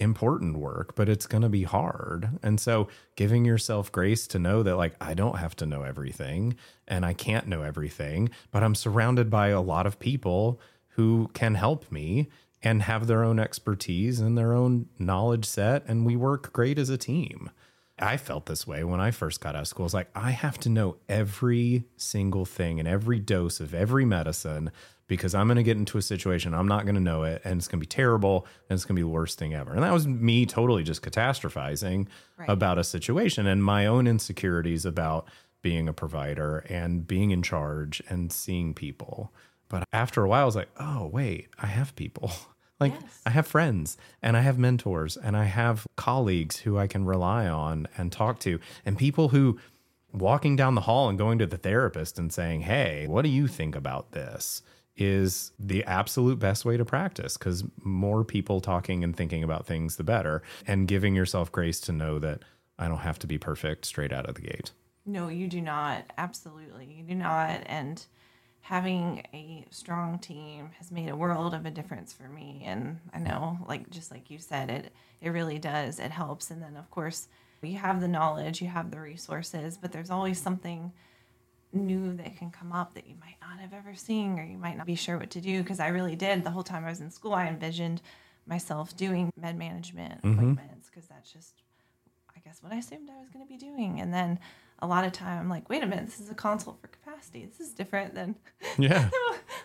important work, but it's going to be hard. And so giving yourself grace to know that, like, I don't have to know everything and I can't know everything, but I'm surrounded by a lot of people who can help me and have their own expertise and their own knowledge set. And we work great as a team. I felt this way when I first got out of school. It's like, I have to know every single thing and every dose of every medicine because I'm going to get into a situation I'm not going to know it and it's going to be terrible and it's going to be the worst thing ever. And that was me totally just catastrophizing right. about a situation and my own insecurities about being a provider and being in charge and seeing people. But after a while, I was like, oh, wait, I have people. (laughs) Like yes. I have friends and I have mentors and I have colleagues who I can rely on and talk to and people who walking down the hall and going to the therapist and saying, "Hey, what do you think about this?" Is the absolute best way to practice cuz more people talking and thinking about things the better and giving yourself grace to know that I don't have to be perfect straight out of the gate. No, you do not. Absolutely. You do not and having a strong team has made a world of a difference for me and i know like just like you said it it really does it helps and then of course you have the knowledge you have the resources but there's always something new that can come up that you might not have ever seen or you might not be sure what to do because i really did the whole time i was in school i envisioned myself doing med management mm-hmm. appointments because that's just i guess what i assumed i was going to be doing and then a lot of time I'm like, wait a minute, this is a consult for capacity. This is different than (laughs) yeah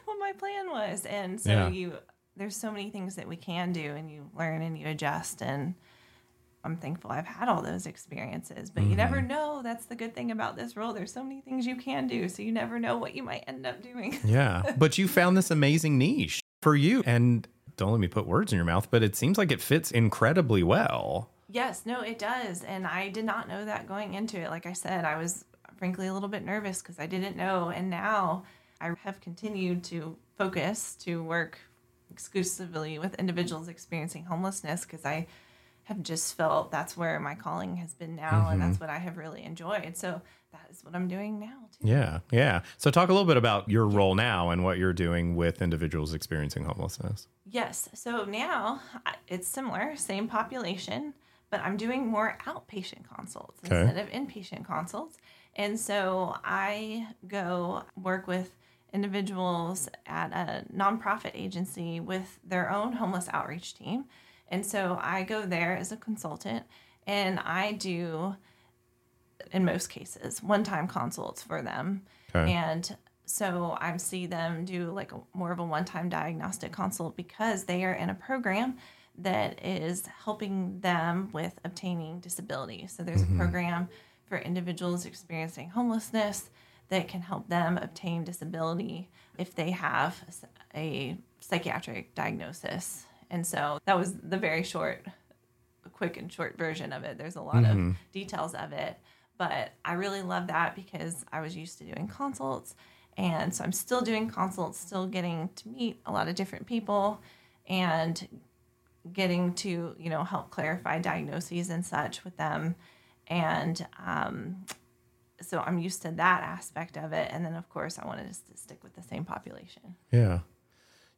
what my plan was. And so yeah. you there's so many things that we can do and you learn and you adjust and I'm thankful I've had all those experiences, but mm-hmm. you never mm-hmm. know. That's the good thing about this role. There's so many things you can do, so you never know what you might end up doing. (laughs) yeah, but you found this amazing niche for you, and don't let me put words in your mouth, but it seems like it fits incredibly well. Yes, no, it does. And I did not know that going into it. Like I said, I was frankly a little bit nervous because I didn't know. And now I have continued to focus to work exclusively with individuals experiencing homelessness because I have just felt that's where my calling has been now mm-hmm. and that's what I have really enjoyed. So that is what I'm doing now too. Yeah. Yeah. So talk a little bit about your role now and what you're doing with individuals experiencing homelessness. Yes. So now it's similar, same population but I'm doing more outpatient consults okay. instead of inpatient consults. And so I go work with individuals at a nonprofit agency with their own homeless outreach team. And so I go there as a consultant and I do, in most cases, one time consults for them. Okay. And so I see them do like a, more of a one time diagnostic consult because they are in a program that is helping them with obtaining disability. So there's mm-hmm. a program for individuals experiencing homelessness that can help them obtain disability if they have a psychiatric diagnosis. And so that was the very short, quick and short version of it. There's a lot mm-hmm. of details of it, but I really love that because I was used to doing consults. And so I'm still doing consults, still getting to meet a lot of different people and getting to you know help clarify diagnoses and such with them and um, so i'm used to that aspect of it and then of course i wanted to stick with the same population yeah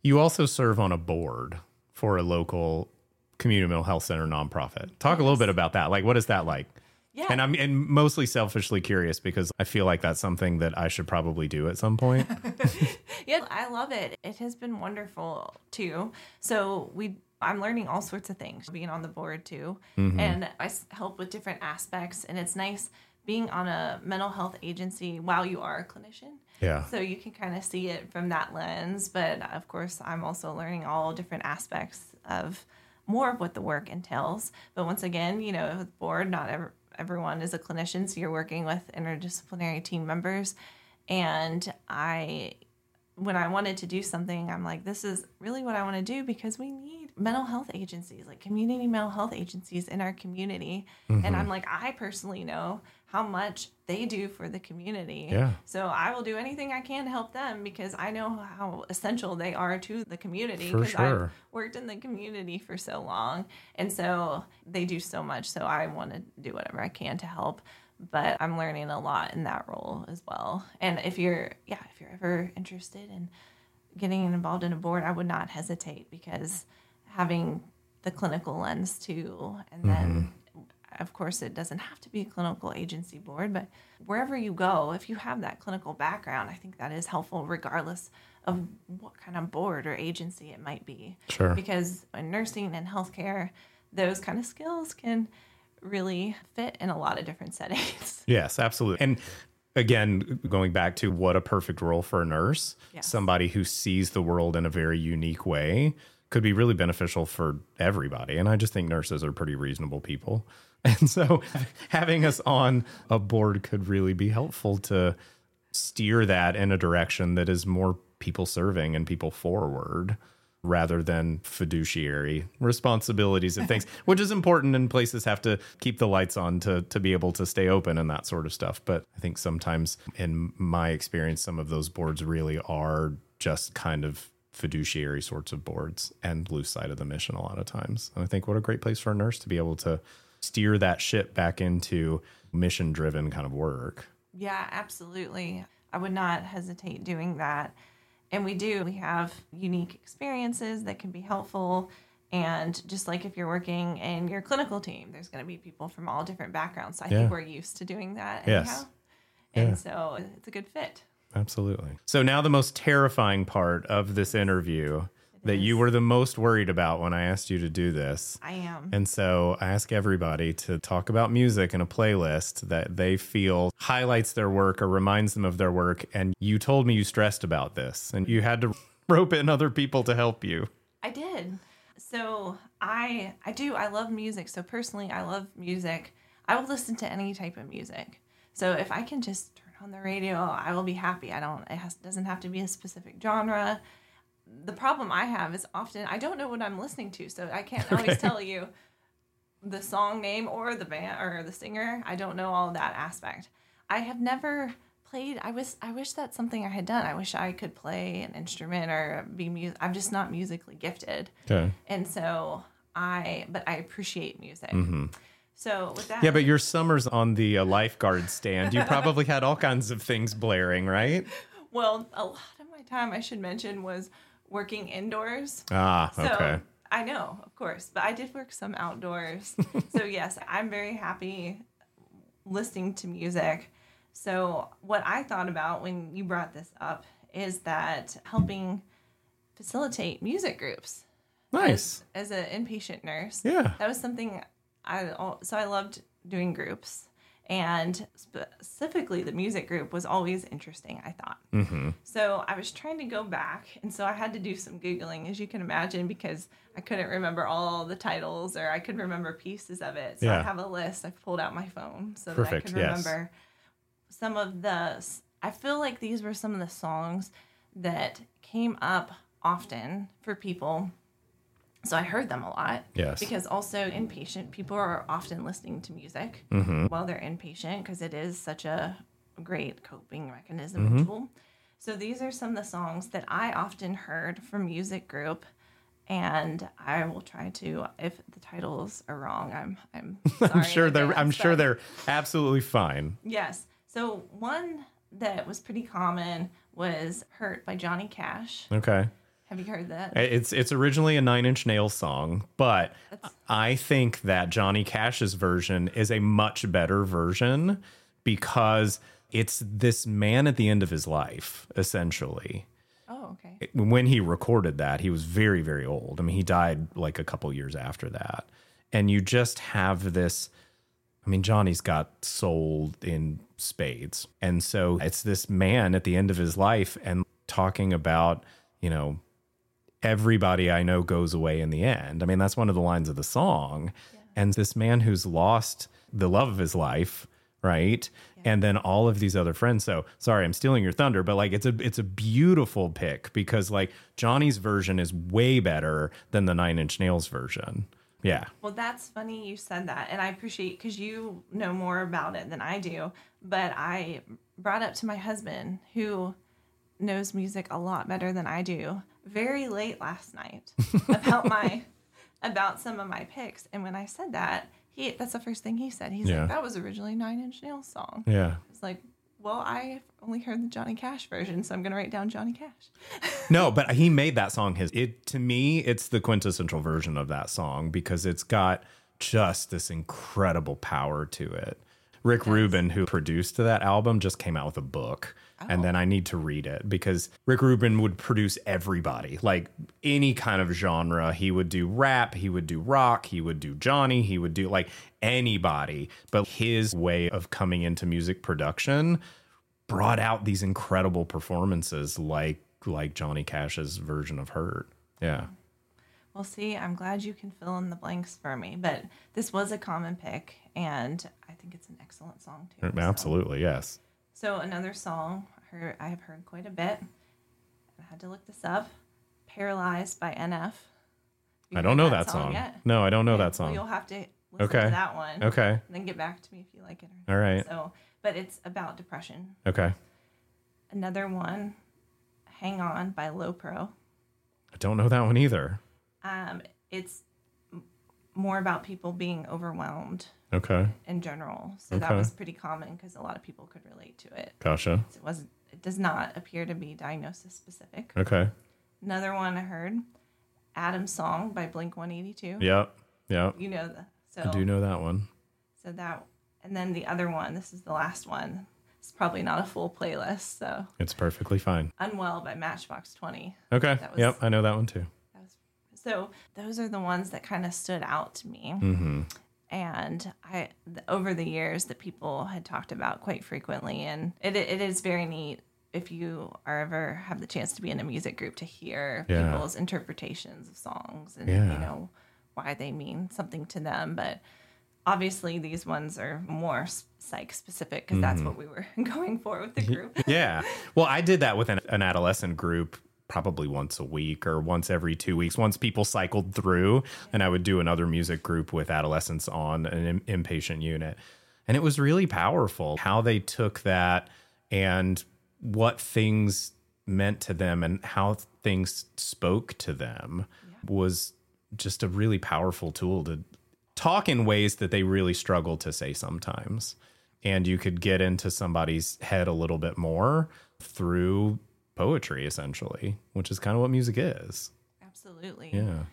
you also serve on a board for a local community mental health center nonprofit talk yes. a little bit about that like what is that like yeah. And I'm and mostly selfishly curious because I feel like that's something that I should probably do at some point. (laughs) yeah, I love it. It has been wonderful too. So we I'm learning all sorts of things being on the board too. Mm-hmm. And I help with different aspects. And it's nice being on a mental health agency while you are a clinician. Yeah. So you can kind of see it from that lens. But of course, I'm also learning all different aspects of more of what the work entails. But once again, you know, with board, not ever, everyone is a clinician. So you're working with interdisciplinary team members. And I when I wanted to do something, I'm like, this is really what I want to do because we need mental health agencies, like community mental health agencies in our community. Mm-hmm. And I'm like, I personally know how much they do for the community. Yeah. So I will do anything I can to help them because I know how essential they are to the community because sure. I've worked in the community for so long. And so they do so much. So I want to do whatever I can to help but I'm learning a lot in that role as well. And if you're, yeah, if you're ever interested in getting involved in a board, I would not hesitate because having the clinical lens too. And then, mm-hmm. of course, it doesn't have to be a clinical agency board, but wherever you go, if you have that clinical background, I think that is helpful regardless of what kind of board or agency it might be. Sure. Because in nursing and healthcare, those kind of skills can really fit in a lot of different settings. (laughs) Yes, absolutely. And again, going back to what a perfect role for a nurse, Yes. somebody who sees the world in a very unique way could be really beneficial for everybody. And I just think nurses are pretty reasonable people. (laughs) And so (laughs) having us on a board could really be helpful to steer that in a direction that is more people serving and people forward rather than fiduciary responsibilities and things, which is important and places have to keep the lights on to to be able to stay open and that sort of stuff. But I think sometimes in my experience, some of those boards really are just kind of fiduciary sorts of boards and lose sight of the mission a lot of times. And I think what a great place for a nurse to be able to steer that ship back into mission driven kind of work. Yeah, absolutely. I would not hesitate doing that. And we do. We have unique experiences that can be helpful. And just like if you're working in your clinical team, there's going to be people from all different backgrounds. So I Yeah. think we're used to doing that Yes. And Yeah. so it's a good fit. Absolutely. So now the most terrifying part of this interview that you were the most worried about when I asked you to do this. I am. And so I ask everybody to talk about music in a playlist that they feel highlights their work or reminds them of their work. And you told me you stressed about this and you had to (laughs) rope in other people to help you. I did. So I I do I love music. So personally, I love music. I will listen to any type of music. So if I can just turn on the radio, I will be happy. I don't it has doesn't have to be a specific genre. The problem I have is often I don't know what I'm listening to, so I can't (laughs) always tell you the song name or the band or the singer. I don't know all that aspect. I have never played. I wish I wish that's something I had done. I wish I could play an instrument or be music. I'm just not musically gifted, Okay. and so I. But I appreciate music. So with that, Mm-hmm. Yeah, but your summers on the uh, lifeguard stand, you probably had all kinds of things blaring, right? (laughs) well, a lot of my time I should mention was working indoors. Ah, So okay. I know, of course, but I did work some outdoors. (laughs) so yes, I'm very happy listening to music. So what I thought about when you brought this up is that helping facilitate music groups Nice. as, as an inpatient nurse. Yeah. That was something I so I loved doing groups. And specifically, the music group was always interesting, I thought. Mm-hmm. So I was trying to go back, and so I had to do some Googling, as you can imagine, because I couldn't remember all the titles or I could remember pieces of it. So Yeah. I have a list. I pulled out my phone so Perfect, that I could yes. remember some of the. I feel like these were some of the songs that came up often for people. So I heard them a lot. Yes. Because also inpatient, people are often listening to music Mm-hmm. while they're inpatient because it is such a great coping mechanism Mm-hmm. tool. So these are some of the songs that I often heard from music group, and I will try to. If the titles are wrong, I'm I'm. (laughs) Sorry I'm sure they're I'm sure but- they're absolutely fine. Yes. So one that was pretty common was "Hurt" by Johnny Cash. Okay. Have you heard that? It's it's originally a Nine Inch Nails song, but I think that Johnny Cash's version is a much better version because it's this man at the end of his life, essentially. Oh, okay. When he recorded that, he was very, very old. I mean, he died like a couple years after that. And you just have this I mean, Johnny's got soul in spades. And so it's this man at the end of his life and talking about, you know, everybody I know goes away in the end. I mean, that's one of the lines of the song. And this man who's lost the love of his life, right? And then all of these other friends. So sorry, I'm stealing your thunder, but like it's a it's a beautiful pick because like Johnny's version is way better than the Nine Inch Nails version. Yeah. Well, that's funny you said that, and I appreciate because you know more about it than I do. But I brought up to my husband, who knows music a lot better than I do, very late last night (laughs) about my about some of my picks. And when I said that, he that's the first thing he said. He's Yeah. like, "That was originally Nine Inch Nails song." Yeah. It's like, Well, I've only heard the Johnny Cash version, so I'm going to write down Johnny Cash. (laughs) No, but he made that song his. It to me, it's the quintessential version of that song because it's got just this incredible power to it. Rick Rubin, who produced that album, just came out with a book. And then oh. I need to read it because Rick Rubin would produce everybody, like any kind of genre. He would do rap, he would do rock, he would do Johnny, he would do like anybody. But his way of coming into music production brought out these incredible performances like like Johnny Cash's version of Hurt. Yeah. Well, see, I'm glad you can fill in the blanks for me, but this was a common pick, and think it's an excellent song too. so- Absolutely, yes. So another song I heard I have heard quite a bit. I had to look this up. "Paralyzed" by NF. You I don't know that song. yet? No, I don't know Okay, that Well, you'll have to listen Okay. to that one. Okay. Then get back to me if you like it. Or All right. So, but it's about depression. Okay. Another one, "Hang On" by Low Pro. I don't know that one either. Um, it's more about people being overwhelmed Okay. in general. So that was pretty common because a lot of people could relate to it. Gotcha. It was it does not appear to be diagnosis specific. Okay. Another one I heard, Adam's Song by Blink 182. Yep. Yep. You know the so I do know that one. so that and then the other one, this is the last one. It's probably not a full playlist, so It's perfectly fine. Unwell by Matchbox 20. Okay. That was- yep. I know that one too. That was, so those are the ones that kind of stood out to me. Mm-hmm. And I, over the years, that people had talked about quite frequently, and it it is very neat if you are ever have the chance to be in a music group to hear Yeah. people's interpretations of songs and Yeah. you know why they mean something to them. But obviously, these ones are more psych specific because that's Mm-hmm. what we were (laughs) going for with the group. Yeah. Well, I did that with an, an adolescent group probably once a week or once every two weeks. Once people cycled through, and I would do another music group with adolescents on an in- inpatient unit. And it was really powerful how they took that and what things meant to them and how things spoke to them was just a really powerful tool to talk in ways that they really struggle to say sometimes. And you could get into somebody's head a little bit more through poetry, essentially, which is kind of what music is. Absolutely. Yeah.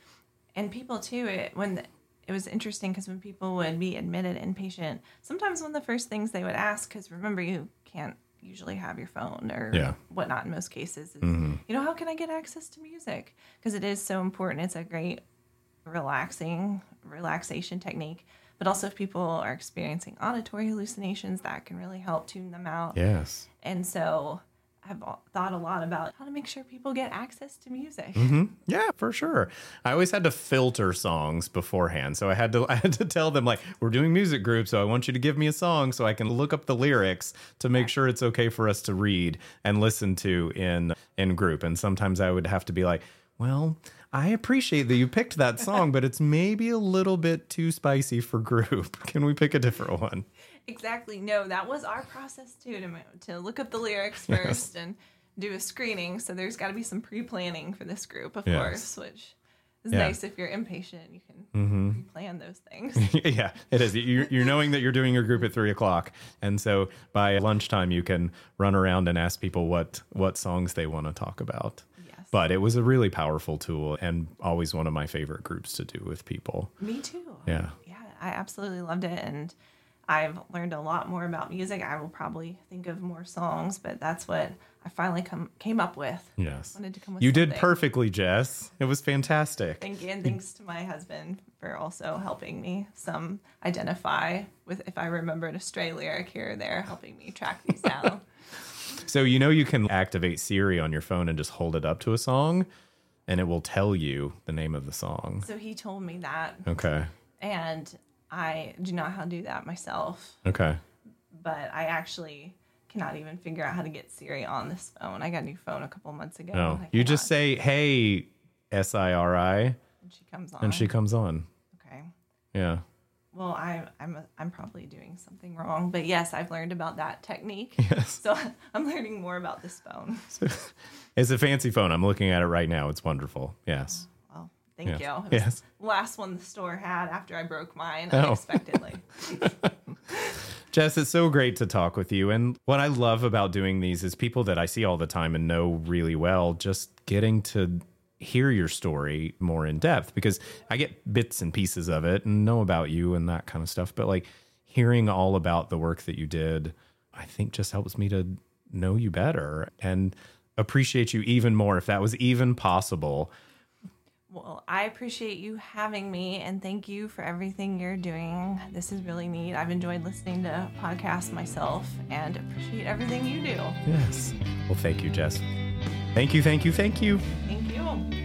and people too it when the, it was interesting because when people would be admitted inpatient sometimes one of the first things they would ask because remember you can't usually have your phone or Yeah. whatnot in most cases is, mm-hmm. you know how can i get access to music because it is so important it's a great relaxing relaxation technique but also if people are experiencing auditory hallucinations that can really help tune them out Yes. and so i've thought a lot about how to make sure people get access to music mm-hmm. Yeah, for sure. I always had to filter songs beforehand. So I had to (laughs) I had to tell them like, we're doing music group, so I want you to give me a song so I can look up the lyrics to make sure it's okay for us to read and listen to in in group. And sometimes I would have to be like, well, I appreciate that you picked that song, (laughs) but it's maybe a little bit too spicy for group. (laughs) Can we pick a different one? Exactly. No, that was our process too to to look up the lyrics (laughs) first and do a screening. So there's got to be some pre-planning for this group, of Yes. course, which is Yeah. nice if you're inpatient. You can mm-hmm. pre-plan those things. (laughs) yeah, it is. You're, you're knowing that you're doing your group at three o'clock, and so by lunchtime you can run around and ask people what what songs they want to talk about. Yes. But it was a really powerful tool, and always one of my favorite groups to do with people. Me too. Yeah. Yeah, I absolutely loved it, and I've learned a lot more about music. I will probably think of more songs, but that's what I finally come came up with. Yes, Wanted to come with you did perfectly, Jess. It was fantastic. Thank you, and thanks to my husband for also helping me some identify with if I remembered a stray lyric here or there, helping me track these (laughs) down. So you know you can activate Siri on your phone and just hold it up to a song, and it will tell you the name of the song. so he told me that, Okay. and I do not know how to do that myself, Okay. but I actually cannot even figure out how to get Siri on this phone. I got a new phone a couple months ago. No, you just say, "Hey, S I R I," and she comes on. and she comes on. okay. Yeah. Well, I, I'm I'm probably doing something wrong, but yes, I've learned about that technique. (laughs) Yes. So (laughs) I'm learning more about this phone. (laughs) It's a fancy phone. I'm looking at it right now. It's wonderful. Yes. Thank Yes. you. Yes. last one the store had after I broke mine Oh. unexpectedly. (laughs) Jess, it's so great to talk with you. And what I love about doing these is people that I see all the time and know really well, just getting to hear your story more in depth because I get bits and pieces of it and know about you and that kind of stuff. But like hearing all about the work that you did, I think just helps me to know you better and appreciate you even more if that was even possible. Well, I appreciate you having me and thank you for everything you're doing. This is really neat. I've enjoyed listening to podcasts myself and appreciate everything you do. Yes. Well, thank you, Jess. Thank you, thank you, thank you. Thank you.